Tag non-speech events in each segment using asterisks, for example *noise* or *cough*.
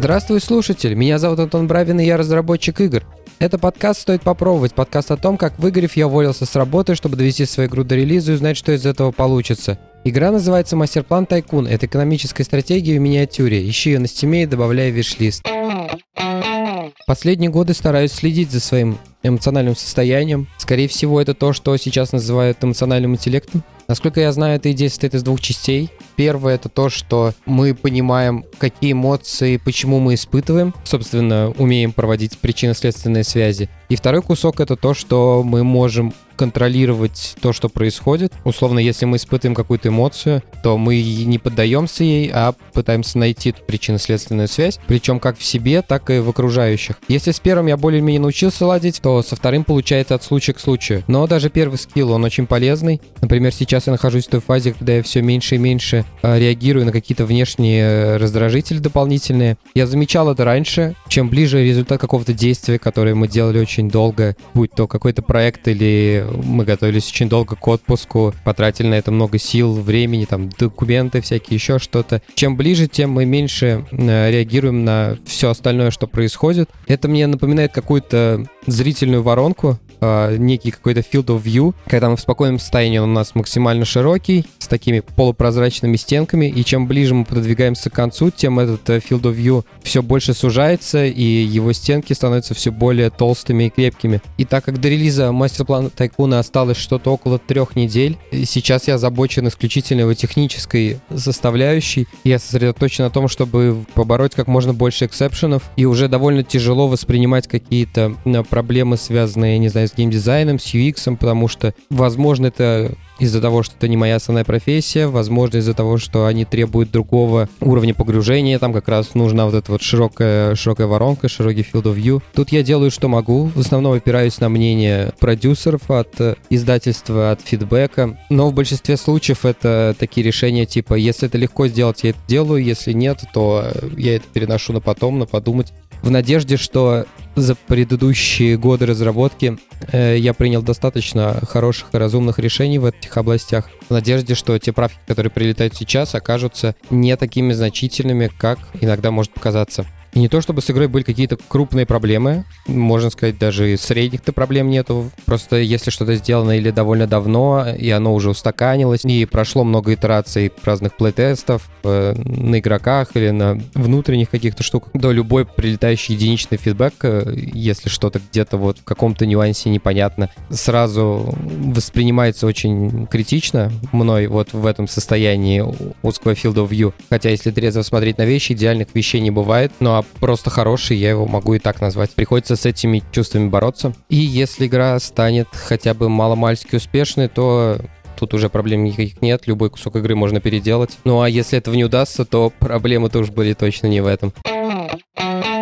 Здравствуй, слушатель! Меня зовут Антон Бравин, и я разработчик игр. Это подкаст «Стоит попробовать», подкаст о том, как выгорев я уволился с работы, чтобы довести свою игру до релиза и узнать, что из этого получится. Игра называется «Мастер-план Тайкун». Это экономическая стратегия в миниатюре. Ищи ее на стиме и добавляй в виш-лист. Последние годы стараюсь следить за своим эмоциональным состоянием. Скорее всего, это то, что сейчас называют эмоциональным интеллектом. Насколько я знаю, эта идея состоит из двух частей. Первое это то, что мы понимаем, какие эмоции, почему мы испытываем, собственно, умеем проводить причинно-следственные связи. И второй кусок это то, что мы можем контролировать то, что происходит. Условно, если мы испытываем какую-то эмоцию, то мы не поддаемся ей, а пытаемся найти эту причинно-следственную связь, причем как в себе, так и в окружающих. Если с первым я более-менее научился ладить, то со вторым получается от случая к случаю. Но даже первый скилл, он очень полезный. Например, сейчас я нахожусь в той фазе, когда я все меньше и меньше э, реагирую на какие-то внешние э, раздражители дополнительные. Я замечал это раньше. Чем ближе результат какого-то действия, которое мы делали очень долго, будь то какой-то проект или мы готовились очень долго к отпуску, потратили на это много сил, времени, там, документы всякие, еще что-то. Чем ближе, тем мы меньше э, реагируем на все остальное, что происходит. Это мне напоминает какую-то зрительную воронку, э, некий какой-то field of view, когда мы в спокойном состоянии он у нас максимально широкий, с такими полупрозрачными стенками, и чем ближе мы продвигаемся к концу, тем этот э, field of view все больше сужается, и его стенки становятся все более толстыми и крепкими. И так как до релиза мастер-плана Тайкуна осталось что-то около трех недель, сейчас я озабочен исключительно его технической составляющей, я сосредоточен на том, чтобы побороть как можно больше эксепшенов, и уже довольно тяжело воспринимать какие-то э, проблемы, связанные, не знаю, с геймдизайном, с UX, потому что, возможно, это из-за того, что это не моя основная профессия, возможно, из-за того, что они требуют другого уровня погружения, там как раз нужна вот эта вот широкая, широкая воронка, широкий field of view. Тут я делаю, что могу, в основном опираюсь на мнение продюсеров от э, издательства, от фидбэка, но в большинстве случаев это такие решения типа, если это легко сделать, я это делаю, если нет, то я это переношу на потом, на подумать. В надежде, что за предыдущие годы разработки э, я принял достаточно хороших и разумных решений в этих областях, в надежде, что те правки, которые прилетают сейчас, окажутся не такими значительными, как иногда может показаться. И не то, чтобы с игрой были какие-то крупные проблемы, можно сказать, даже средних-то проблем нету. Просто если что-то сделано или довольно давно, и оно уже устаканилось, и прошло много итераций разных плейтестов э, на игроках или на внутренних каких-то штуках, то любой прилетающий единичный фидбэк, э, если что-то где-то вот в каком-то нюансе непонятно, сразу воспринимается очень критично мной вот в этом состоянии узкого field of view. Хотя если трезво смотреть на вещи, идеальных вещей не бывает, но просто хороший, я его могу и так назвать. Приходится с этими чувствами бороться. И если игра станет хотя бы маломальски успешной, то тут уже проблем никаких нет, любой кусок игры можно переделать. Ну а если этого не удастся, то проблемы тоже были точно не в этом.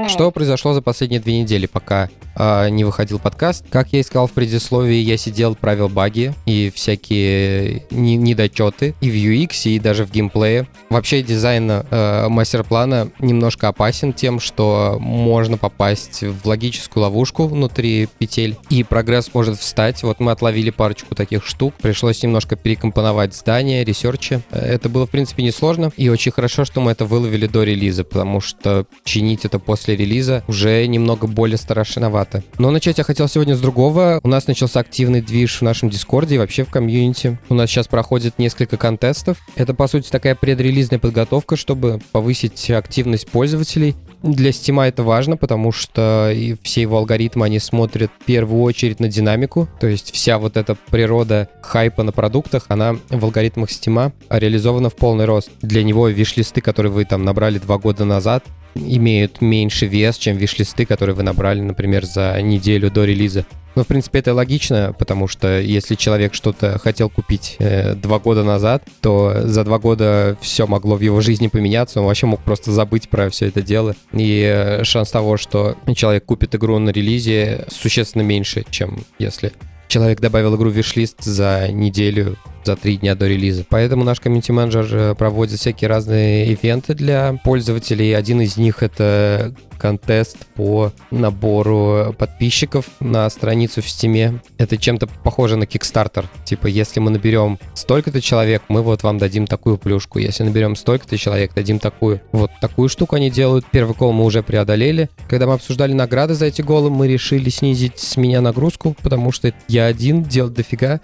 Что произошло за последние две недели, пока не выходил подкаст? Как я искал в предисловии, я сидел, правил баги и всякие не недочеты и в UX, и даже в геймплее. Вообще дизайн э, мастер-плана немножко опасен тем, что можно попасть в логическую ловушку внутри петель, и прогресс может встать. Вот мы отловили парочку таких штук, пришлось немножко перекомпоновать здание, research и. Это было, в принципе, несложно, и очень хорошо, что мы это выловили до релиза, потому что чинить это после релиза уже немного более страшновато. Но начать я хотел сегодня с другого. У нас начался активный движ в нашем Discord е и вообще в комьюнити. У нас сейчас проходит несколько контестов. Это, по сути, такая предрелизная подготовка, чтобы повысить активность пользователей. Для Steam это важно, потому что и все его алгоритмы, они смотрят в первую очередь на динамику. То есть вся вот эта природа хайпа на продуктах, она в алгоритмах Steam реализована в полный рост. Для него wishlist ы, которые вы там набрали два года назад, имеют меньше вес, чем виш-листы, которые вы набрали, например, за неделю до релиза. Но, в принципе, это логично, потому что если человек что-то хотел купить э, два года назад, то за два года все могло в его жизни поменяться, он вообще мог просто забыть про все это дело. И э, шанс того, что человек купит игру на релизе, существенно меньше, чем если человек добавил игру в виш-лист за неделю за три дня до релиза. Поэтому наш комьюнити-менеджер э, проводит всякие разные ивенты для пользователей. Один из них — это контест по набору подписчиков на страницу в Steam. Это чем-то похоже на Kickstarter. Типа, если мы наберем столько-то человек, мы вот вам дадим такую плюшку. Если наберем столько-то человек, дадим такую. Вот такую штуку они делают. Первый гол мы уже преодолели. Когда мы обсуждали награды за эти голы, мы решили снизить с меня нагрузку, потому что я один, делать дофига.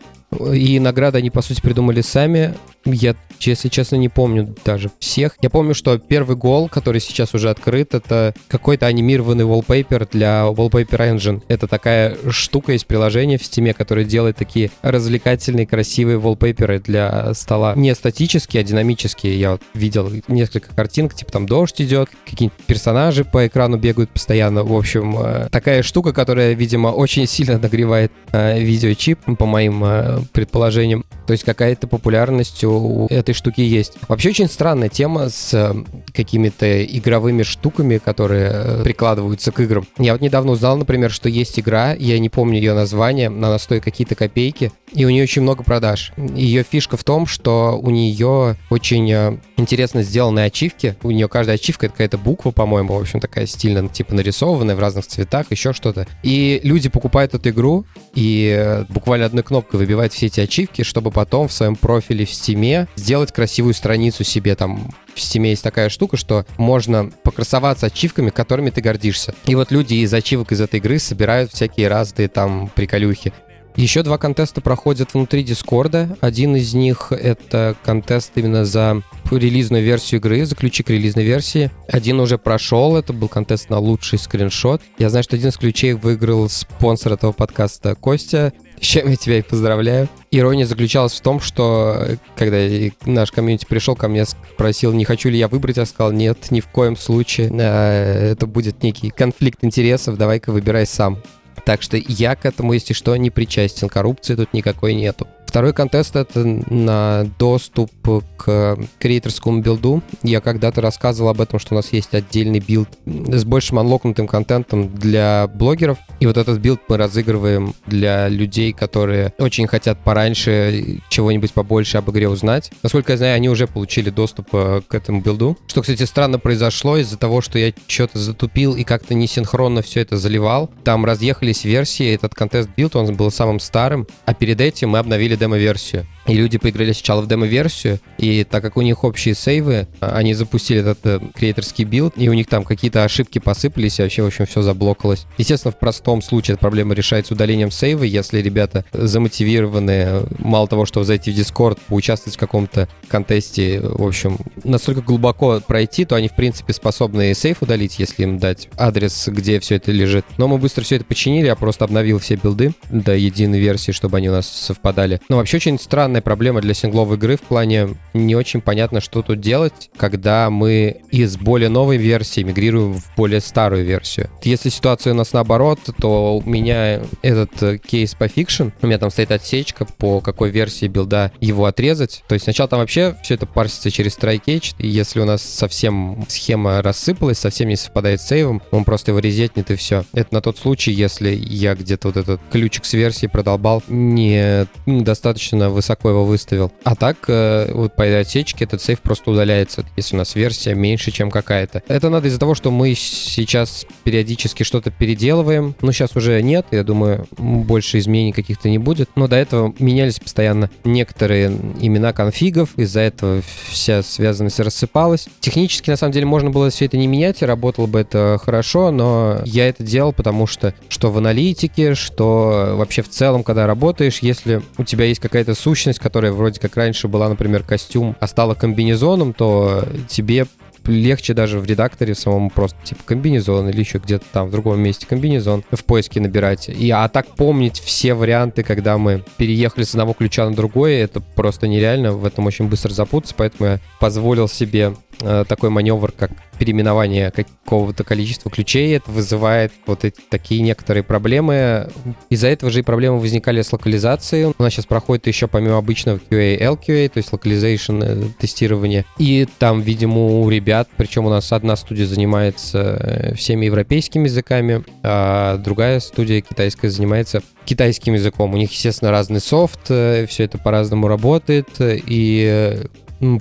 И награды они, по сути, придумали сами. Я, если честно, не помню даже всех. Я помню, что первый гол, который сейчас уже открыт, это какой-то анимированный wallpaper для Wallpaper Engine. Это такая штука из приложения в Steam, которая делает такие развлекательные, красивые wallpaper для стола. Не статические, а динамические. Я вот видел несколько картинок, типа там дождь идет, какие-нибудь персонажи по экрану бегают постоянно. В общем, э, такая штука, которая, видимо, очень сильно нагревает э, видеочип, по моим предположениям. То есть какая-то популярность у этой штуки есть. Вообще очень странная тема с э, какими-то игровыми штуками, которые э, прикладываются к играм. Я вот недавно узнал, например, что есть игра, я не помню ее название, она стоит какие-то копейки, и у нее очень много продаж. Ее фишка в том, что у нее очень э, интересно сделанные ачивки. У нее каждая ачивка это какая-то буква, по-моему, в общем, такая стильно, типа нарисованная в разных цветах, еще что-то. И люди покупают эту игру и буквально одной кнопкой выбивают все эти ачивки, чтобы потом в своем профиле в Steam сделать красивую страницу себе там в Steam есть такая штука, что можно покрасоваться ачивками, которыми ты гордишься. И вот люди из ачивок из этой игры собирают всякие разные там приколюхи. Еще два контеста проходят внутри Дискорда. Один из них — это контест именно за релизную версию игры, за ключи к релизной версии. Один уже прошел, это был контест на лучший скриншот. Я знаю, что один из ключей выиграл спонсор этого подкаста Костя, с чем я тебя и поздравляю. Ирония заключалась в том, что когда наш комьюнити пришел ко мне, спросил, не хочу ли я выбрать, я сказал, нет, ни в коем случае. Э, это будет некий конфликт интересов, давай-ка выбирай сам. Так что я к этому, если что, не причастен. Коррупции тут никакой нету. Второй контест — это на доступ к креаторскому билду. Я когда-то рассказывал об этом, что у нас есть отдельный билд с большим unlock нутым контентом для блогеров. И вот этот билд мы разыгрываем для людей, которые очень хотят пораньше чего-нибудь побольше об игре узнать. Насколько я знаю, они уже получили доступ э, к этому билду. Что, кстати, странно произошло из-за того, что я что-то затупил и как-то несинхронно все это заливал. Там разъехались версии, этот контест билд, он был самым старым, а перед этим мы обновили демо-версию. И люди поиграли сначала в демо-версию, и так как у них общие сейвы, они запустили этот э, креаторский билд, и у них там какие-то ошибки посыпались, и вообще, в общем, все заблокалось. Естественно, в простом случае эта проблема решается удалением сейва, если ребята замотивированы, мало того, что зайти в Discord, поучаствовать в каком-то контесте, в общем, настолько глубоко пройти, то они, в принципе, способны сейф удалить, если им дать адрес, где все это лежит. Но мы быстро все это починили, я просто обновил все билды до единой версии, чтобы они у нас совпадали. Но вообще очень странная проблема для сингловой игры в плане не очень понятно, что тут делать, когда мы из более новой версии мигрируем в более старую версию. Если ситуация у нас наоборот, то у меня этот э, кейс пофикшен, у меня там стоит отсечка, по какой версии билда его отрезать. То есть сначала там вообще все это парсится через try-catch, и если у нас совсем схема рассыпалась, совсем не совпадает с сейвом, он просто его reset нет и все. Это на тот случай, если я где-то вот этот ключик с версии продолбал не достаточно высоко его выставил. А так, э, вот по этой отсечке этот сейф просто удаляется, если у нас версия меньше, чем какая-то. Это надо из-за того, что мы сейчас периодически что-то переделываем. Ну, сейчас уже нет, я думаю, больше изменений каких-то не будет. Но до этого менялись постоянно некоторые имена конфигов, из-за этого вся связанность рассыпалась. Технически, на самом деле, можно было все это не менять, и работало бы это хорошо, но я это делал, потому что что в аналитике, что вообще в целом, когда работаешь, если у тебя есть какая-то сущность, которая вроде как раньше была, например, костюм, а стала комбинезоном, то тебе легче даже в редакторе самому просто типа комбинезон или еще где-то там в другом месте комбинезон в поиске набирать. И, а так помнить все варианты, когда мы переехали с одного ключа на другой, это просто нереально, в этом очень быстро запутаться, поэтому я позволил себе такой маневр, как переименование какого-то количества ключей, это вызывает вот эти такие некоторые проблемы. Из-за этого же и проблемы возникали с локализацией. У нас сейчас проходит еще помимо обычного QA, LQA, то есть localization э, тестирование. И там, видимо, у ребят, причем у нас одна студия занимается э, всеми европейскими языками, а другая студия китайская занимается китайским языком. У них, естественно, разный софт, э, все это по-разному работает, и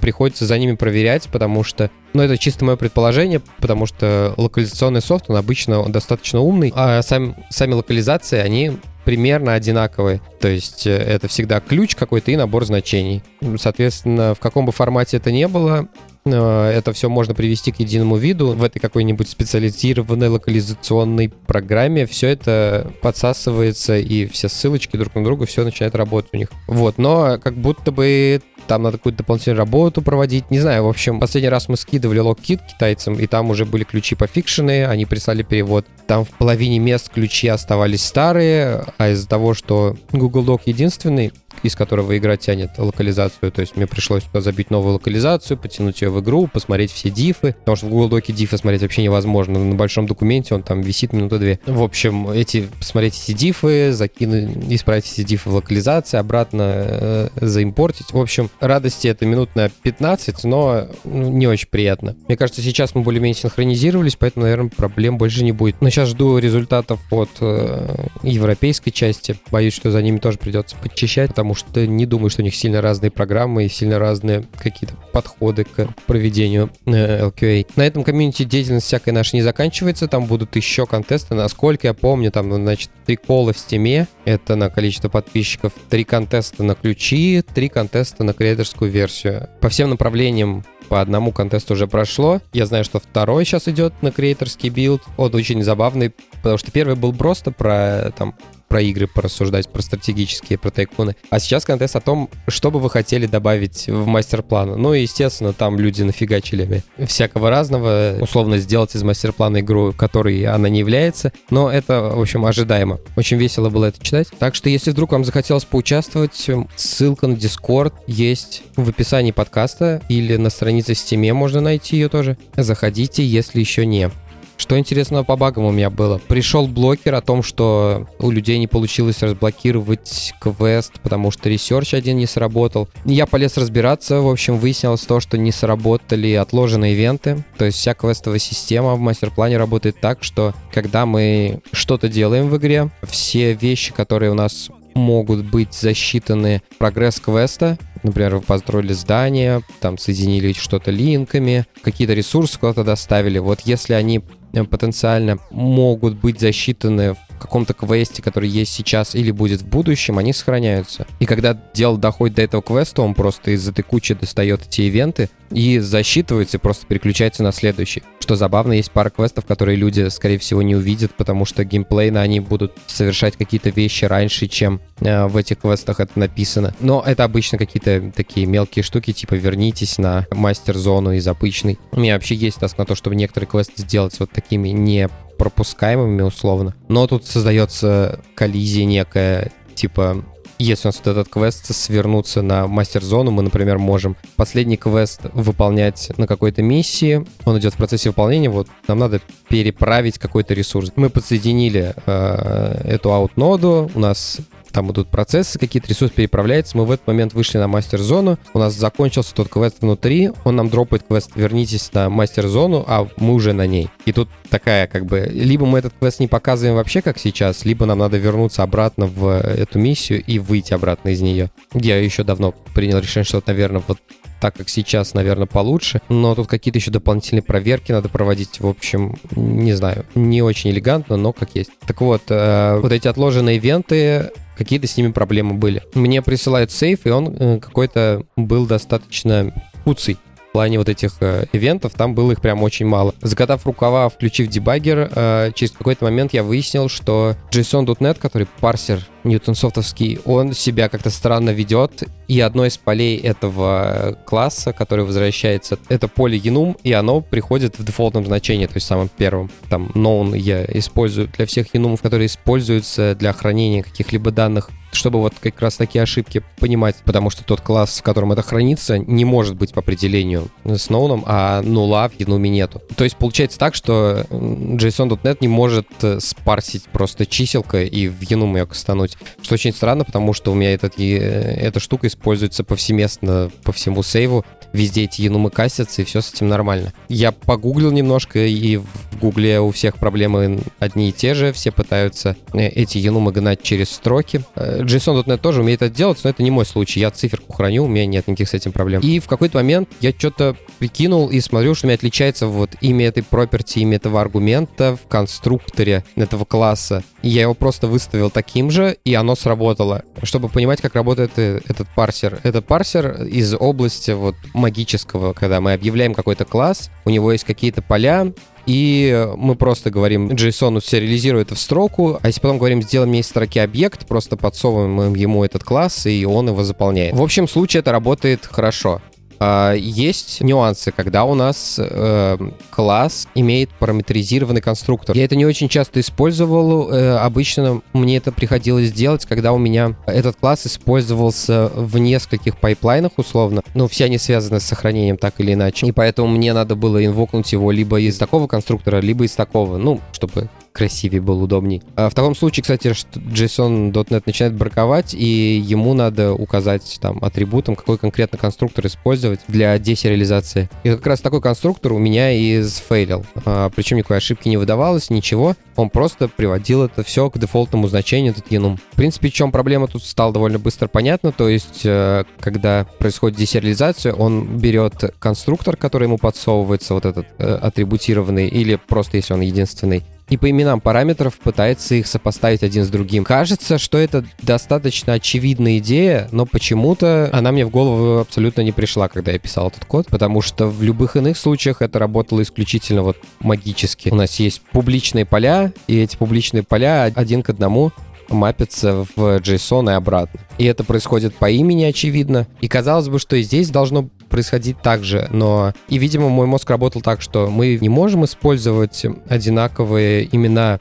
приходится за ними проверять, потому что, ну, это чисто мое предположение, потому что локализационный софт, он обычно он достаточно умный, а сами, сами локализации, они примерно одинаковые. То есть э, это всегда ключ какой-то и набор значений. Соответственно, в каком бы формате это ни было, Э, это все можно привести к единому виду. В этой какой-нибудь специализированной локализационной программе все это подсасывается, и все ссылочки друг на друга, все начинает работать у них. Вот, но как будто бы там надо какую-то дополнительную работу проводить. Не знаю, в общем, последний раз мы скидывали лог-кит китайцам, и там уже были ключи пофикшены, они прислали перевод. Там в половине мест ключи оставались старые, а из-за того, что Google Doc единственный, из которого игра тянет локализацию. То есть мне пришлось туда забить новую локализацию, потянуть ее в игру, посмотреть все дифы, потому что в Google Доке дифы смотреть вообще невозможно. На большом документе он там висит минута две. В общем, эти, посмотреть эти дифы, закинуть, исправить эти дифы в локализации, обратно э, заимпортить. В общем, радости это минут на 15, но ну, не очень приятно. Мне кажется, сейчас мы более-менее синхронизировались, поэтому, наверное, проблем больше не будет. Но сейчас жду результатов от э, европейской части. Боюсь, что за ними тоже придется подчищать, потому что не думаю, что у них сильно разные программы и сильно разные какие-то подходы к проведению э, LQA. На этом комьюнити деятельность всякой наша не заканчивается, там будут еще контесты, насколько я помню, там, значит, три кола в Steam е, это на количество подписчиков, три контеста на ключи, три контеста на креаторскую версию. По всем направлениям по одному контесту уже прошло. Я знаю, что второй сейчас идет на креаторский билд. Он очень забавный, потому что первый был просто про там про игры порассуждать, про стратегические, про тайкуны. А сейчас контест о том, что бы вы хотели добавить в мастер-план. Ну и, естественно, там люди нафигачили всякого разного. Условно сделать из мастер-плана игру, которой она не является. Но это, в общем, ожидаемо. Очень весело было это читать. Так что, если вдруг вам захотелось поучаствовать, ссылка на Discord есть в описании подкаста или на странице в Steam можно найти ее тоже. Заходите, если еще не. Что интересного по багам у меня было? Пришел блокер о том, что у людей не получилось разблокировать квест, потому что research один не сработал. Я полез разбираться, в общем, выяснилось то, что не сработали отложенные ивенты. То есть вся квестовая система в мастер-плане работает так, что когда мы что-то делаем в игре, все вещи, которые у нас могут быть засчитаны прогресс квеста. Например, вы построили здание, там соединили что-то линками, какие-то ресурсы куда-то доставили. Вот если они потенциально могут быть засчитаны в каком-то квесте, который есть сейчас или будет в будущем, они сохраняются. И когда дело доходит до этого квеста, он просто из этой кучи достает эти ивенты и засчитывается, просто переключается на следующий. Что забавно, есть пара квестов, которые люди, скорее всего, не увидят, потому что геймплейно они будут совершать какие-то вещи раньше, чем э, в этих квестах это написано. Но это обычно какие-то такие мелкие штуки, типа вернитесь на мастер-зону из обычной. У меня вообще есть таск на то, чтобы некоторые квесты сделать вот такими не пропускаемыми условно. Но тут создается коллизия некая, типа если у нас вот этот квест свернуться на мастер-зону, мы, например, можем последний квест выполнять на какой-то миссии, он идет в процессе выполнения, вот нам надо переправить какой-то ресурс. Мы подсоединили э, эту аут-ноду, у нас там идут процессы, какие-то ресурсы переправляются. Мы в этот момент вышли на мастер-зону, у нас закончился тот квест внутри, он нам дропает квест «Вернитесь на мастер-зону», а мы уже на ней. И тут такая как бы, либо мы этот квест не показываем вообще как сейчас, либо нам надо вернуться обратно в эту миссию и выйти обратно из нее. Я еще давно принял решение, что, наверное, вот так как сейчас, наверное, получше. Но тут какие-то еще дополнительные проверки надо проводить. В общем, не знаю, не очень элегантно, но как есть. Так вот, э, вот эти отложенные ивенты, какие-то с ними проблемы были. Мне присылают сейф, и он э, какой-то был достаточно куцый в плане вот этих э, ивентов, там было их прям очень мало. Закатав рукава, включив дебаггер, э, через какой-то момент я выяснил, что JSON.NET, который парсер ньютонсофтовский, он себя как-то странно ведет, и одно из полей этого класса, который возвращается, это поле enum, и оно приходит в дефолтном значении, то есть самым первым. Там known я использую для всех enum, которые используются для хранения каких-либо данных чтобы вот как раз такие ошибки понимать, потому что тот класс, в котором это хранится, не может быть по определению с ноуном, а нула в Enum нету. То есть получается так, что JSON.NET не может э, спарсить просто чиселка и в Enum ее кастануть, что очень странно, потому что у меня этот, эта штука используется повсеместно по всему сейву, везде эти Enum кастятся, и все с этим нормально. Я погуглил немножко, и в Гугле у всех проблемы одни и те же, все пытаются э, эти Enum гнать через строки. JSON.NET тоже умеет это делать, но это не мой случай. Я циферку храню, у меня нет никаких с этим проблем. И в какой-то момент я что-то прикинул и смотрю, что у меня отличается вот имя этой property, имя этого аргумента в конструкторе этого класса. И я его просто выставил таким же, и оно сработало. Чтобы понимать, как работает э, этот парсер. Этот парсер из области вот магического, когда мы объявляем какой-то класс, у него есть какие-то поля, и мы просто говорим JSON сериализируй это в строку, а если потом говорим сделай мне из строки объект, просто подсовываем ему этот класс, и он его заполняет. В общем случае это работает хорошо. А, есть нюансы, когда у нас э, класс имеет параметризированный конструктор. Я это не очень часто использовал. Э, обычно мне это приходилось делать, когда у меня этот класс использовался в нескольких пайплайнах условно. Ну, все они связаны с сохранением так или иначе. И поэтому мне надо было инвокнуть его либо из такого конструктора, либо из такого. Ну, чтобы красивее был, удобней. А в таком случае, кстати, JSON.NET начинает браковать, и ему надо указать там атрибутом, какой конкретно конструктор использовать для десериализации. И как раз такой конструктор у меня и сфейлил. А, причем никакой ошибки не выдавалось, ничего. Он просто приводил это все к дефолтному значению, этот enum. В принципе, в чем проблема тут стало довольно быстро понятно. То есть, э, когда происходит десериализация, он берет конструктор, который ему подсовывается, вот этот э, атрибутированный, или просто если он единственный, и по именам параметров пытается их сопоставить один с другим. Кажется, что это достаточно очевидная идея, но почему-то она мне в голову абсолютно не пришла, когда я писал этот код, потому что в любых иных случаях это работало исключительно вот магически. У нас есть публичные поля, и эти публичные поля один к одному мапятся в JSON и обратно. И это происходит по имени, очевидно. И казалось бы, что и здесь должно происходить так же, но... И, видимо, мой мозг работал так, что мы не можем использовать одинаковые имена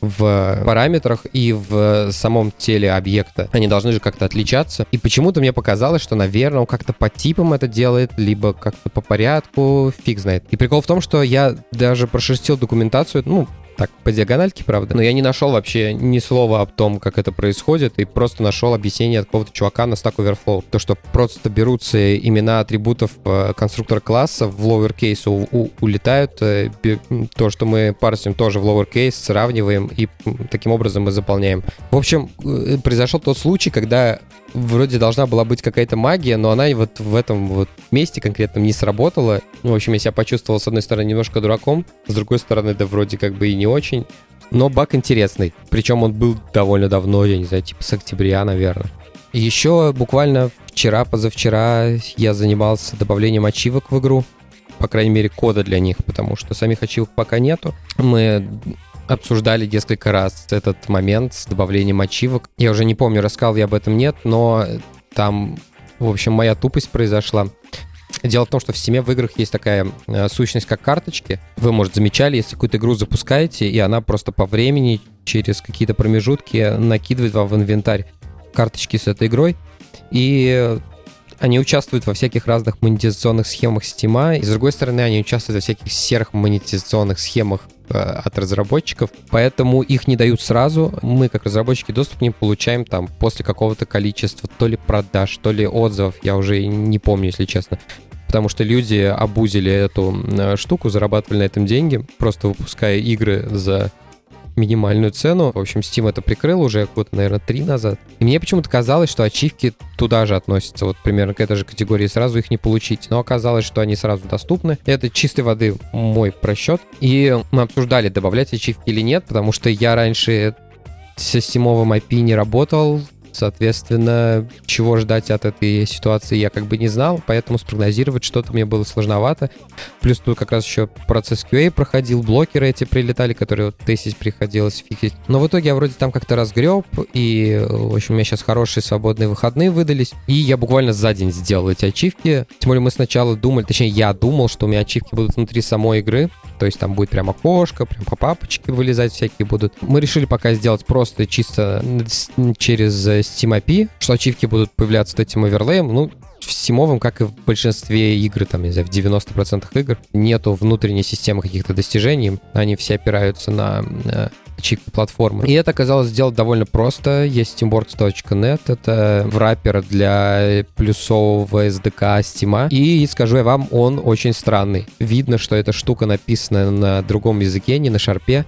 в параметрах и в самом теле объекта. Они должны же как-то отличаться. И почему-то мне показалось, что, наверное, он как-то по типам это делает, либо как-то по порядку, фиг знает. И прикол в том, что я даже прошерстил документацию, ну, так, по диагональке, правда. Но я не нашел вообще ни слова о том, как это происходит, и просто нашел объяснение от какого-то чувака на Stack Overflow. То, что просто берутся имена атрибутов э, конструктора класса в lowercase у, у, улетают. Э, то, что мы парсим тоже в lowercase, сравниваем, и таким образом мы заполняем. В общем, э, произошел тот случай, когда вроде должна была быть какая-то магия, но она вот в этом вот месте конкретном не сработала. Ну, в общем, я себя почувствовал, с одной стороны, немножко дураком, с другой стороны, да вроде как бы и не очень. Но баг интересный. Причем он был довольно давно, я не знаю, типа с октября, наверное. И еще буквально вчера, позавчера я занимался добавлением ачивок в игру. По крайней мере, кода для них, потому что самих ачивок пока нету. Мы обсуждали несколько раз этот момент с добавлением ачивок. Я уже не помню, рассказал я об этом, нет, но там, в общем, моя тупость произошла. Дело в том, что в Steam в играх есть такая э, сущность, как карточки. Вы, может, замечали, если какую-то игру запускаете, и она просто по времени, через какие-то промежутки накидывает вам в инвентарь карточки с этой игрой. И они участвуют во всяких разных монетизационных схемах Steam, и с другой стороны, они участвуют во всяких серых монетизационных схемах от разработчиков, поэтому их не дают сразу. Мы, как разработчики, доступ к ним получаем там после какого-то количества то ли продаж, то ли отзывов, я уже не помню, если честно. Потому что люди обузили эту э, штуку, зарабатывали на этом деньги, просто выпуская игры за минимальную цену. В общем, Steam это прикрыл уже год, наверное, три назад. И мне почему-то казалось, что ачивки туда же относятся, вот примерно к этой же категории, сразу их не получить. Но оказалось, что они сразу доступны. Это чистой воды мой просчет. И мы обсуждали, добавлять ачивки или нет, потому что я раньше со стимовым IP не работал, Соответственно, чего ждать от этой ситуации я как бы не знал, поэтому спрогнозировать что-то мне было сложновато. Плюс тут как раз еще процесс QA проходил, блокеры эти прилетали, которые вот тестить приходилось фиксить. Но в итоге я вроде там как-то разгреб, и, в общем, у меня сейчас хорошие свободные выходные выдались, и я буквально за день сделал эти ачивки. Тем более мы сначала думали, точнее я думал, что у меня ачивки будут внутри самой игры, то есть там будет прямо окошко, прям по папочке вылезать всякие будут. Мы решили пока сделать просто чисто через Steam API, что ачивки будут появляться этим оверлеем, ну, в стимовом, как и в большинстве игр, там, не знаю, в 90% игр, нету внутренней системы каких-то достижений, они все опираются на э, ачивки платформы. И это оказалось сделать довольно просто. Есть steamworks.net, это враппер для плюсового SDK Steam. И скажу я вам, он очень странный. Видно, что эта штука написана на другом языке, не на шарпе.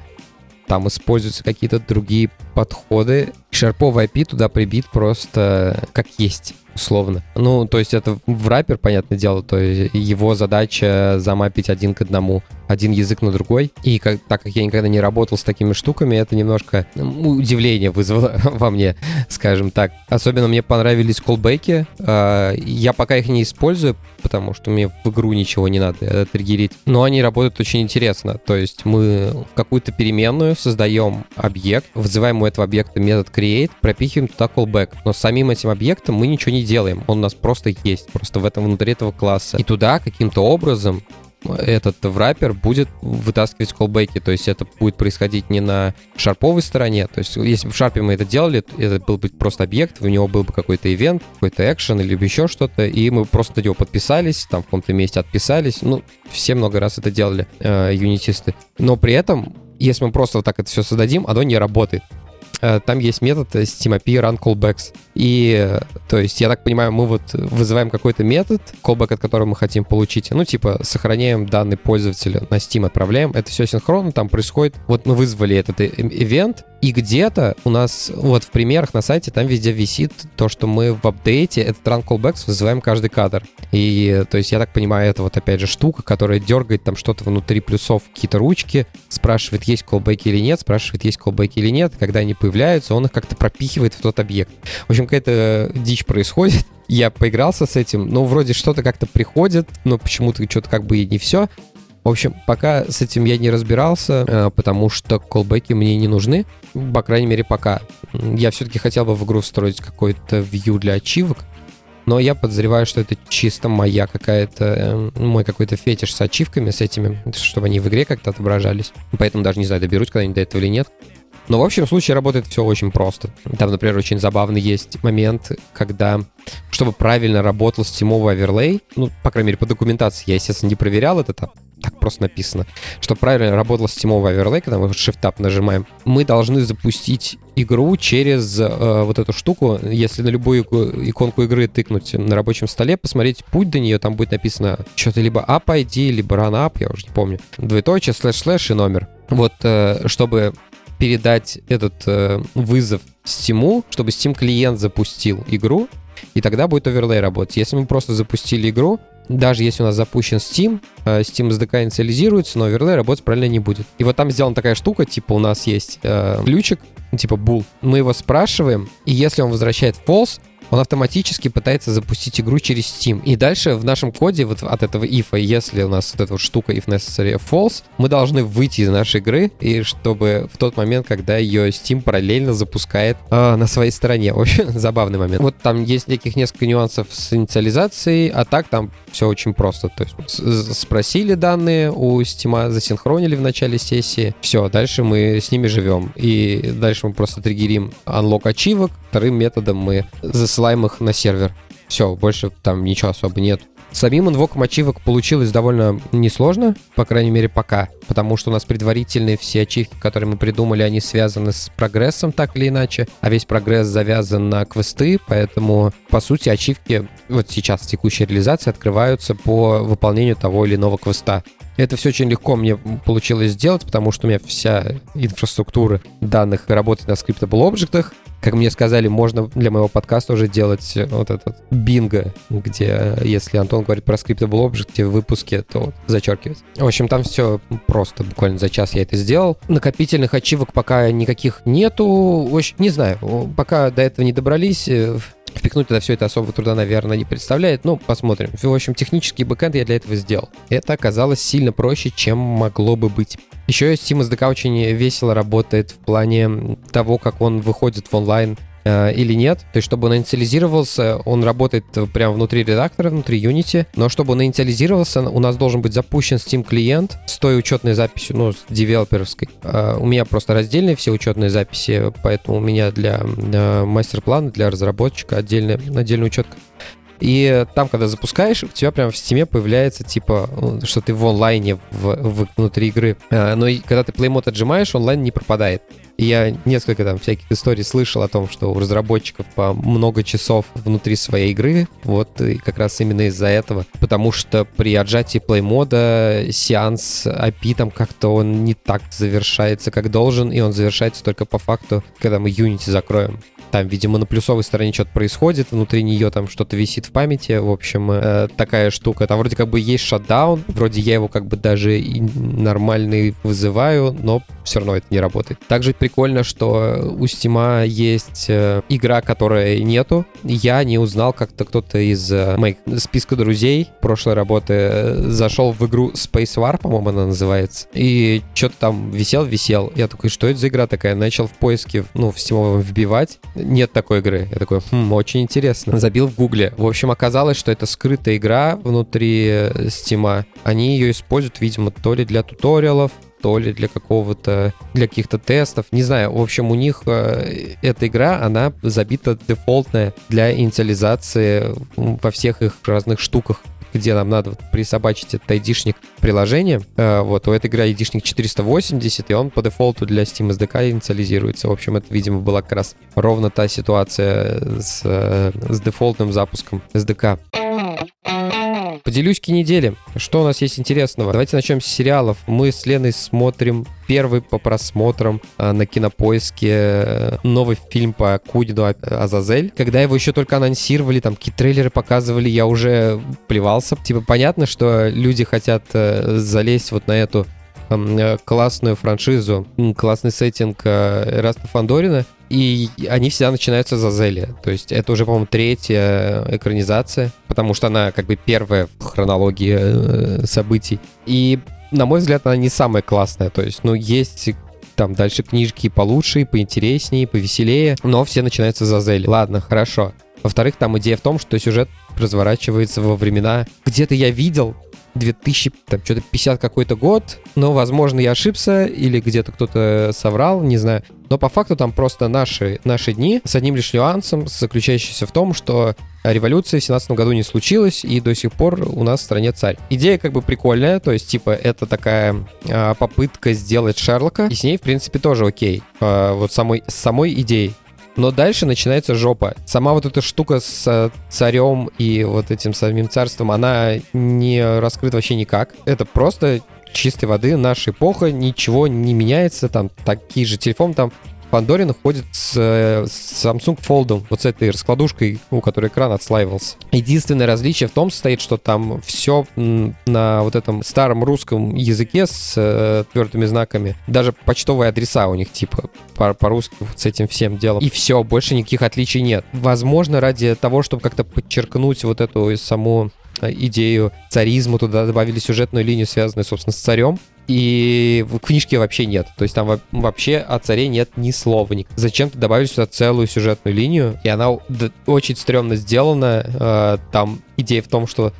Там используются какие-то другие подходы. Шарповый API туда прибит просто как есть условно. Ну, то есть это в раппер, понятное дело, то есть его задача замапить один к одному один язык на другой. И как, так как я никогда не работал с такими штуками, это немножко удивление вызвало *laughs* во мне, скажем так. Особенно мне понравились колбеки. А, я пока их не использую, потому что мне в игру ничего не надо триггерить. Но они работают очень интересно. То есть мы в какую-то переменную создаем объект, вызываем у этого объекта метод create, пропихиваем туда callback. Но самим этим объектом мы ничего не делаем. Он у нас просто есть, просто в этом внутри этого класса. И туда каким-то образом этот враппер будет вытаскивать колбеки, то есть это будет происходить не на шарповой стороне, то есть если бы в шарпе мы это делали, это был бы просто объект, у него был бы какой-то ивент, какой-то экшен или еще что-то, и мы просто на него подписались, там в каком-то месте отписались, ну, все много раз это делали, э, юнитисты, но при этом если мы просто вот так это все создадим, оно не работает. Э, там есть метод SteamAPI run callbacks. И, то есть, я так понимаю, мы вот вызываем какой-то метод, callback, от которого мы хотим получить. Ну, типа, сохраняем данные пользователя на Steam, отправляем. Это все синхронно, там происходит. Вот мы вызвали этот ивент, и где-то у нас, вот в примерах на сайте, там везде висит то, что мы в апдейте этот run callbacks вызываем каждый кадр. И, то есть, я так понимаю, это вот опять же штука, которая дергает там что-то внутри плюсов, какие-то ручки, спрашивает, есть колбеки или нет, спрашивает, есть колбеки или нет. Когда они появляются, он их как-то пропихивает в тот объект. В общем, какая-то дичь происходит. Я поигрался с этим, но вроде что-то как-то приходит, но почему-то что-то как бы и не все. В общем, пока с этим я не разбирался, э, потому что колбеки мне не нужны, по крайней мере, пока. Я все-таки хотел бы в игру встроить какой-то view для ачивок, но я подозреваю, что это чисто моя какая-то, э, мой какой-то фетиш с ачивками, с этими, чтобы они в игре как-то отображались. Поэтому даже не знаю, доберусь когда-нибудь до этого или нет. Но в общем случае работает все очень просто. Там, например, очень забавный есть момент, когда, чтобы правильно работал стимовый оверлей, ну, по крайней мере, по документации, я, естественно, не проверял это там, так просто написано, что правильно работал Steam овый overlay, когда мы Shift-Tab нажимаем, мы должны запустить игру через э, вот эту штуку. Если на любую иконку игры тыкнуть на рабочем столе, посмотреть путь до нее, там будет написано что-то либо App ID, либо Run App, я уже не помню. Двоеточие, слэш-слэш и номер. Вот, э, чтобы передать этот э, вызов Steam, чтобы Steam клиент запустил игру, и тогда будет overlay работать. Если мы просто запустили игру, даже если у нас запущен Steam, э, Steam SDK инициализируется, но оверлей работать правильно не будет. И вот там сделана такая штука, типа у нас есть э, ключик, типа bool. Мы его спрашиваем, и если он возвращает false, он автоматически пытается запустить игру через Steam. И дальше в нашем коде вот от этого if, если у нас вот эта вот штука if necessary false, мы должны выйти из нашей игры, и чтобы в тот момент, когда ее Steam параллельно запускает э, на своей стороне. *laughs* В забавный момент. Вот там есть неких несколько нюансов с инициализацией, а так там все очень просто. То есть спросили данные у Steam, засинхронили в начале сессии, все, дальше мы с ними живем. И дальше мы просто триггерим unlock ачивок, вторым методом мы засылаем их на сервер. Все, больше там ничего особо нет. Самим инвоком ачивок получилось довольно несложно, по крайней мере пока, потому что у нас предварительные все ачивки, которые мы придумали, они связаны с прогрессом так или иначе, а весь прогресс завязан на квесты, поэтому, по сути, ачивки вот сейчас в текущей реализации открываются по выполнению того или иного квеста. Это все очень легко мне получилось сделать, потому что у меня вся инфраструктура данных работает на скриптable объектах, как мне сказали, можно для моего подкаста уже делать вот этот бинго, где если Антон говорит про Scriptable Object в выпуске, то вот зачеркивать. В общем, там все просто, буквально за час я это сделал. Накопительных ачивок пока никаких нету. Общем, не знаю, пока до этого не добрались, э, Впихнуть туда все это особого труда, наверное, не представляет. Ну, посмотрим. В общем, технический бэкэнд я для этого сделал. Это оказалось сильно проще, чем могло бы быть. Еще Steam SDK очень весело работает в плане того, как он выходит в онлайн э, или нет. То есть, чтобы он инициализировался, он работает прямо внутри редактора, внутри Unity, но чтобы он инициализировался, у нас должен быть запущен Steam клиент с той учетной записью, ну, с девелоперской. Э, у меня просто раздельные все учетные записи, поэтому у меня для э, мастер-плана, для разработчика отдельная, отдельная учетка. И там, когда запускаешь, у тебя прямо в стиме появляется, типа, что ты в онлайне в, в, внутри игры. А, но и когда ты плеймод отжимаешь, онлайн не пропадает. И я несколько там всяких историй слышал о том, что у разработчиков по много часов внутри своей игры, вот и как раз именно из-за этого. Потому что при отжатии плеймода сеанс API там как-то он не так завершается, как должен, и он завершается только по факту, когда мы Unity закроем. Там, видимо, на плюсовой стороне что-то происходит, внутри нее там что-то висит в памяти, в общем, э, такая штука. Там вроде как бы есть шатдаун, вроде я его как бы даже и нормальный вызываю, но все равно это не работает. Также прикольно, что у Стима есть э, игра, которая нету. Я не узнал, как-то кто-то из э, моих списка друзей прошлой работы э, зашел в игру Space War, по-моему, она называется, и что-то там висел-висел. Я такой, что это за игра такая? Начал в поиске, ну, в стимовом вбивать нет такой игры. Я такой, хм, очень интересно. Забил в гугле. В общем, оказалось, что это скрытая игра внутри Стима. Они ее используют, видимо, то ли для туториалов, то ли для какого-то, для каких-то тестов. Не знаю, в общем, у них э, эта игра, она забита дефолтная для инициализации во всех их разных штуках где нам надо присобачить этот айдишник приложения. Э, вот, у этой игры айдишник 480, и он по дефолту для Steam SDK инициализируется. В общем, это, видимо, была как раз ровно та ситуация с, э, с дефолтным запуском SDK. Поделюсь недели. Что у нас есть интересного? Давайте начнем с сериалов. Мы с Леной смотрим первый по просмотрам а, на кинопоиске э, новый фильм по Кудину Азазель. Когда его еще только анонсировали, там какие трейлеры показывали, я уже плевался. Типа понятно, что люди хотят э, залезть вот на эту э, классную франшизу, классный сеттинг Раста Фандорина, и они всегда начинаются за Зели. То есть это уже, по-моему, третья экранизация, потому что она как бы первая в хронологии э, событий. И, на мой взгляд, она не самая классная. То есть, ну, есть там дальше книжки получше, поинтереснее, повеселее, но все начинаются за Зели. Ладно, хорошо. Во-вторых, там идея в том, что сюжет разворачивается во времена... Где-то я видел 2000, там, что-то 50 какой-то год, но, возможно, я ошибся, или где-то кто-то соврал, не знаю. Но по факту там просто наши, наши дни с одним лишь нюансом, заключающийся в том, что революция в 17 году не случилась, и до сих пор у нас в стране царь. Идея как бы прикольная, то есть, типа, это такая а, попытка сделать Шерлока, и с ней, в принципе, тоже окей. А, вот самой, самой идеей. Но дальше начинается жопа. Сама вот эта штука с э, царем и вот этим самим царством, она не раскрыта вообще никак. Это просто чистой воды наша эпоха, ничего не меняется, там такие же телефон, там Пандорин ходит с, с Samsung Fold, вот с этой раскладушкой, у которой экран отслаивался. Единственное различие в том состоит, что там все на вот этом старом русском языке с э, твердыми знаками. Даже почтовые адреса у них типа по-русски по с этим всем делом. И все, больше никаких отличий нет. Возможно, ради того, чтобы как-то подчеркнуть вот эту саму идею царизма, туда добавили сюжетную линию, связанную, собственно, с царем и в книжке вообще нет. То есть там вообще о царе нет ни слова. Зачем-то добавили сюда целую сюжетную линию, и она очень стрёмно сделана. Э, там идея в том, что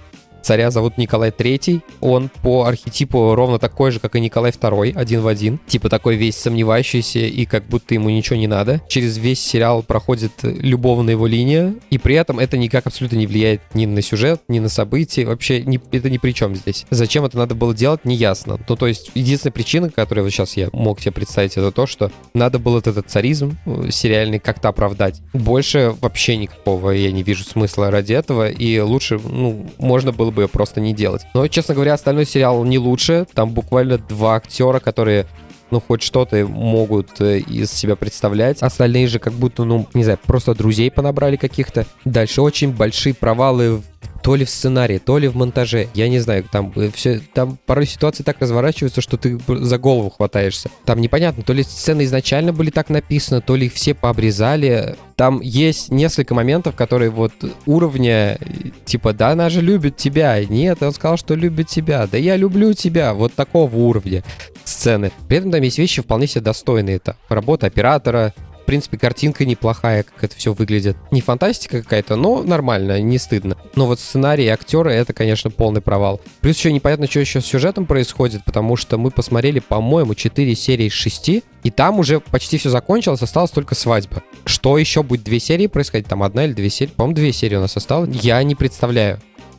Царя зовут Николай Третий. Он по архетипу ровно такой же, как и Николай Второй, один в один. Типа такой весь сомневающийся и как будто ему ничего не надо. Через весь сериал проходит любовная его линия, и при этом это никак абсолютно не влияет ни на сюжет, ни на события. Вообще не, это ни при чем здесь. Зачем это надо было делать, не ясно. Ну, то есть, единственная причина, которую вот сейчас я мог себе представить, это то, что надо было этот царизм э, сериальный как-то оправдать. Больше вообще никакого я не вижу смысла ради этого, и лучше, ну, можно было бы просто не делать. Но, честно говоря, остальной сериал не лучше. Там буквально два актера, которые ну, хоть что-то могут э, из себя представлять. Остальные же как будто, ну, не знаю, просто друзей понабрали каких-то. Дальше очень большие провалы то ли в сценарии, то ли в монтаже. Я не знаю, там э, все, там порой ситуации так разворачиваются, что ты за голову хватаешься. Там непонятно, то ли сцены изначально были так написаны, то ли их все пообрезали. Там есть несколько моментов, которые вот уровня, типа, да, она же любит тебя. Нет, он сказал, что любит тебя. Да я люблю тебя. Вот такого уровня сцены. При этом там есть вещи вполне себе достойные. Это работа оператора, принципе, картинка неплохая, как это все выглядит. Не фантастика какая-то, но нормально, не стыдно. Но вот сценарий и актеры — это, конечно, полный провал. Плюс еще непонятно, что еще с сюжетом происходит, потому что мы посмотрели, по-моему, 4 серии из 6, и там уже почти все закончилось, осталась только свадьба. Что еще будет две серии происходить? Там одна или две серии? По-моему, две серии у нас осталось. Я не представляю.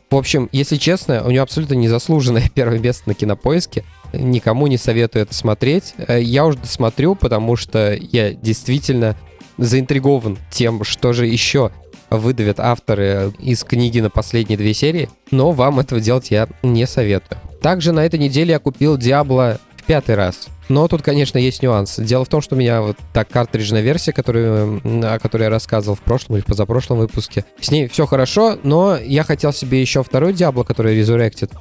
В общем, если честно, у него абсолютно незаслуженное *laughs* первое место на кинопоиске. Никому не советую это смотреть. Э, я уже досмотрю, потому что я действительно заинтригован тем, что же еще выдавят авторы из книги на последние две серии, но вам этого делать я не советую. Также на этой неделе я купил Diablo в пятый раз. Но тут, конечно, есть нюанс. Дело в том, что у меня вот так картриджная версия, которую, о которой я рассказывал в прошлом или в позапрошлом выпуске. С ней все хорошо, но я хотел себе еще второй Diablo, который Resurrected.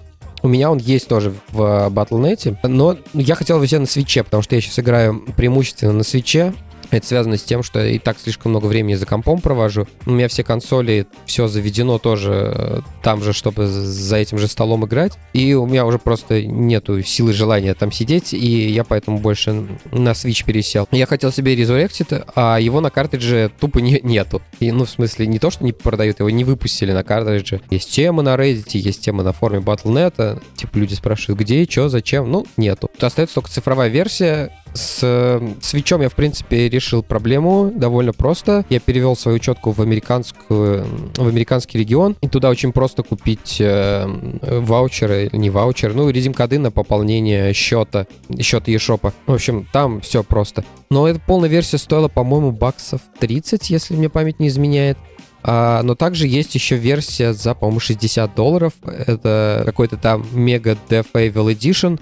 У меня он есть тоже в Battle.net, но я хотел взять на свече, потому что я сейчас играю преимущественно на свече. Это связано с тем, что я и так слишком много времени за компом провожу. У меня все консоли, все заведено тоже э, там же, чтобы за этим же столом играть. И у меня уже просто нету силы желания там сидеть, и я поэтому больше на Switch пересел. Я хотел себе Resurrected, а его на картридже тупо не, нету. И, ну, в смысле, не то, что не продают, его не выпустили на картридже. Есть темы на Reddit, есть темы на форуме Battle.net. Типа люди спрашивают, где, что, зачем. Ну, нету. Остается только цифровая версия, с свечом я, в принципе, решил проблему довольно просто. Я перевел свою учетку в, американскую, в американский регион, и туда очень просто купить э, ваучеры, не ваучеры, ну, редим-коды на пополнение счета, счета eShop. В общем, там все просто. Но эта полная версия стоила, по-моему, баксов 30, если мне память не изменяет. А, но также есть еще версия за, по-моему, 60 долларов. Это какой-то там Mega Death Evil Edition,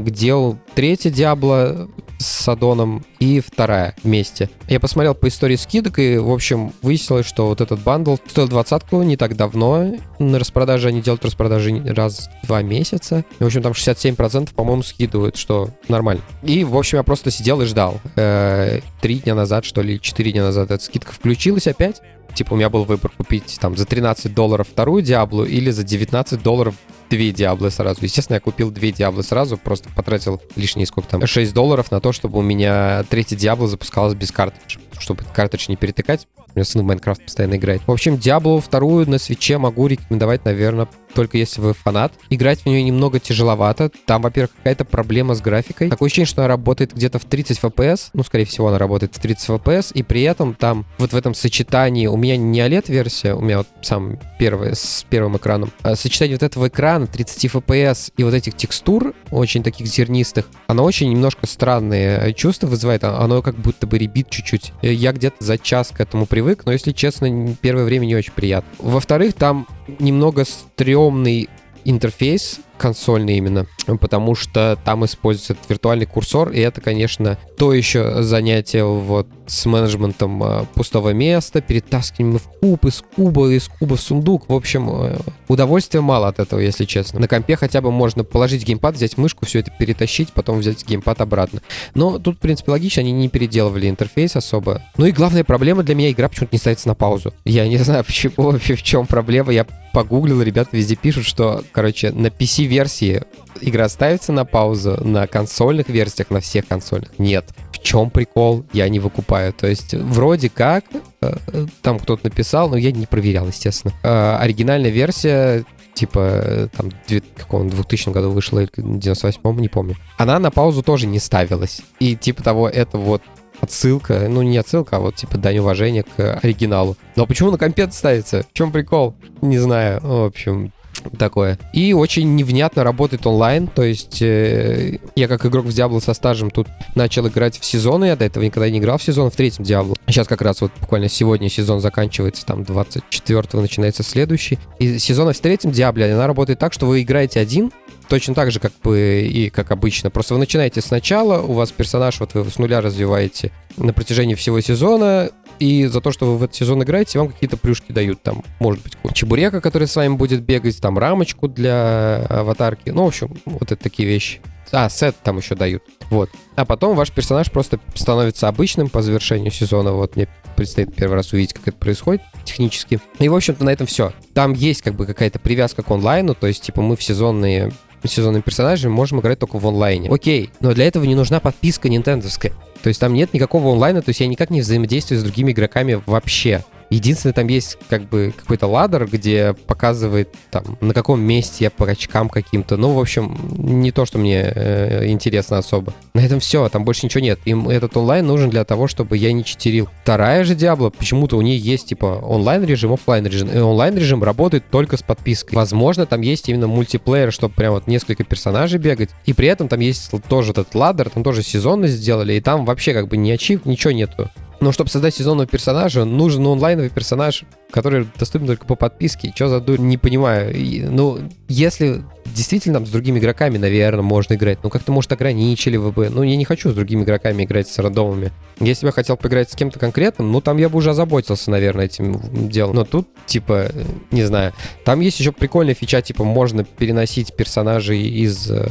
где третья Диабло с Адоном и вторая вместе. Я посмотрел по истории скидок, и, в общем, выяснилось, что вот этот бандл стоил двадцатку не так давно. На распродаже они делают распродажи раз в два месяца. И, в общем, там 67%, по-моему, скидывают, что нормально. И, в общем, я просто сидел и ждал. Э, три дня назад, что ли, четыре дня назад эта скидка включилась опять. Типа у меня был выбор купить там за 13 долларов вторую Диаблу или за 19 долларов две Диаблы сразу. Естественно, я купил две Диаблы сразу, просто потратил лишние сколько там, 6 долларов на то, чтобы у меня третья Диабло запускалась без картриджа, чтобы картридж не перетыкать. У меня сын в Майнкрафт постоянно играет. В общем, Диаблу вторую на свече могу рекомендовать, наверное, только если вы фанат. Играть в нее немного тяжеловато. Там, во-первых, какая-то проблема с графикой. Такое ощущение, что она работает где-то в 30 FPS. Ну, скорее всего, она работает в 30 FPS. И при этом там вот в этом сочетании у меня не OLED-версия, у меня вот сам первый с первым экраном. А сочетание вот этого экрана 30 FPS и вот этих текстур, очень таких зернистых, оно очень немножко странные чувства вызывает. Оно как будто бы ребит чуть-чуть. Я где-то за час к этому привык, но, если честно, первое время не очень приятно. Во-вторых, там немного стрёмный интерфейс, консольный именно, потому что там используется виртуальный курсор, и это, конечно, то еще занятие вот с менеджментом э, пустого места, перетаскиванием в куб, из куба, из куба в сундук. В общем, э, удовольствия мало от этого, если честно. На компе хотя бы можно положить геймпад, взять мышку, все это перетащить, потом взять геймпад обратно. Но тут, в принципе, логично, они не переделывали интерфейс особо. Ну и главная проблема для меня, игра почему-то не ставится на паузу. Я не *laughs* знаю, почему, в чем проблема. Я погуглил, ребята везде пишут, что, короче, на PC-версии игра ставится на паузу, на консольных версиях, на всех консольных нет. В чем прикол? Я не выкупаю. То есть, вроде как, э, там кто-то написал, но я не проверял, естественно. Э, оригинальная версия типа э, там каком 2000 году вышла или 98 не помню. Она на паузу тоже не ставилась. И типа того, это вот отсылка, ну не отсылка, а вот типа дань уважения к оригиналу. Но почему на компе ставится? В чем прикол? Не знаю. В общем, такое. И очень невнятно работает онлайн, то есть э, я как игрок в Diablo со стажем тут начал играть в сезоны, я до этого никогда не играл в сезон, в третьем Diablo. Сейчас как раз вот буквально сегодня сезон заканчивается, там 24-го начинается следующий. И сезон в третьем Diablo, она работает так, что вы играете один, точно так же, как бы и как обычно. Просто вы начинаете сначала, у вас персонаж, вот вы с нуля развиваете на протяжении всего сезона, и за то, что вы в этот сезон играете, вам какие-то плюшки дают. Там, может быть, чебурека, который с вами будет бегать, там рамочку для аватарки. Ну, в общем, вот это такие вещи. А, сет там еще дают. Вот. А потом ваш персонаж просто становится обычным по завершению сезона. Вот мне предстоит первый раз увидеть, как это происходит технически. И, в общем-то, на этом все. Там есть как бы какая-то привязка к онлайну, то есть, типа, мы в сезонные сезонными персонажами можем играть только в онлайне. Окей, но для этого не нужна подписка нинтендовская. То есть там нет никакого онлайна, то есть я никак не взаимодействую с другими игроками вообще. Единственное, там есть как бы какой-то ладер, где показывает там на каком месте я по очкам каким-то. Ну, в общем, не то, что мне э, интересно особо. На этом все, там больше ничего нет. Им этот онлайн нужен для того, чтобы я не читерил. Вторая же Диабло, почему-то у нее есть типа онлайн режим, офлайн режим. И онлайн режим работает только с подпиской. Возможно, там есть именно мультиплеер, чтобы прям вот несколько персонажей бегать. И при этом там есть тоже этот ладер, там тоже сезонность сделали, и там вообще как бы ни ачив, ничего нету. Но чтобы создать сезонного персонажа, нужен онлайновый персонаж, который доступен только по подписке. Что за дурь? Не понимаю. И, ну, если действительно там с другими игроками, наверное, можно играть, ну как-то, может, ограничили вы бы. Ну, я не хочу с другими игроками играть с рандомами. Если бы я хотел поиграть с кем-то конкретным, ну, там я бы уже озаботился, наверное, этим делом. Но тут, типа, не знаю. Там есть еще прикольная фича, типа, можно переносить персонажей из... Э,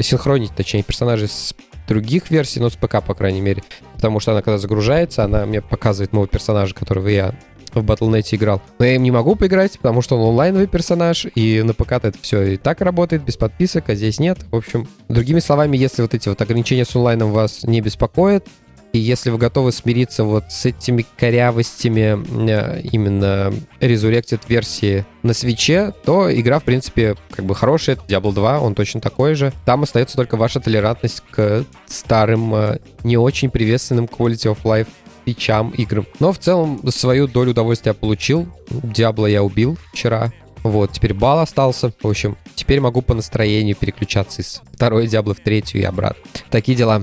синхронить, точнее, персонажей с других версий, но с ПК, по крайней мере. Потому что она, когда загружается, она мне показывает моего персонажа, которого я в Battle.net играл. Но я им не могу поиграть, потому что он онлайновый персонаж, и на ПК это все и так работает, без подписок, а здесь нет. В общем, другими словами, если вот эти вот ограничения с онлайном вас не беспокоят, и если вы готовы смириться вот с этими корявостями э, именно Resurrected версии на свече, то игра, в принципе, как бы хорошая. Diablo 2, он точно такой же. Там остается только ваша толерантность к старым, э, не очень приветственным quality of life фичам играм. Но в целом свою долю удовольствия получил. Диабло я убил вчера. Вот, теперь бал остался. В общем, теперь могу по настроению переключаться из второй Диабло в третью и обратно. Такие дела.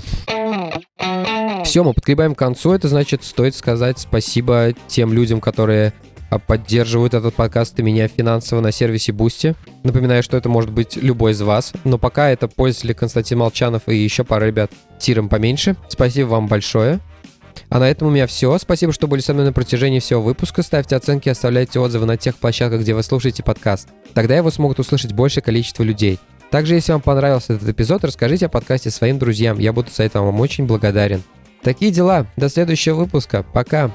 Все, мы подгребаем к концу. Это значит, стоит сказать спасибо тем людям, которые а, поддерживают этот подкаст и меня финансово на сервисе Boosty. Напоминаю, что это может быть любой из вас, но пока это пользователи Константин Молчанов и еще пара ребят тиром поменьше. Спасибо вам большое. А на этом у меня все. Спасибо, что были со мной на протяжении всего выпуска. Ставьте оценки, оставляйте отзывы на тех площадках, где вы слушаете подкаст. Тогда его смогут услышать большее количество людей. Также, если вам понравился этот эпизод, расскажите о подкасте своим друзьям. Я буду за это вам очень благодарен. Такие дела. До следующего выпуска. Пока.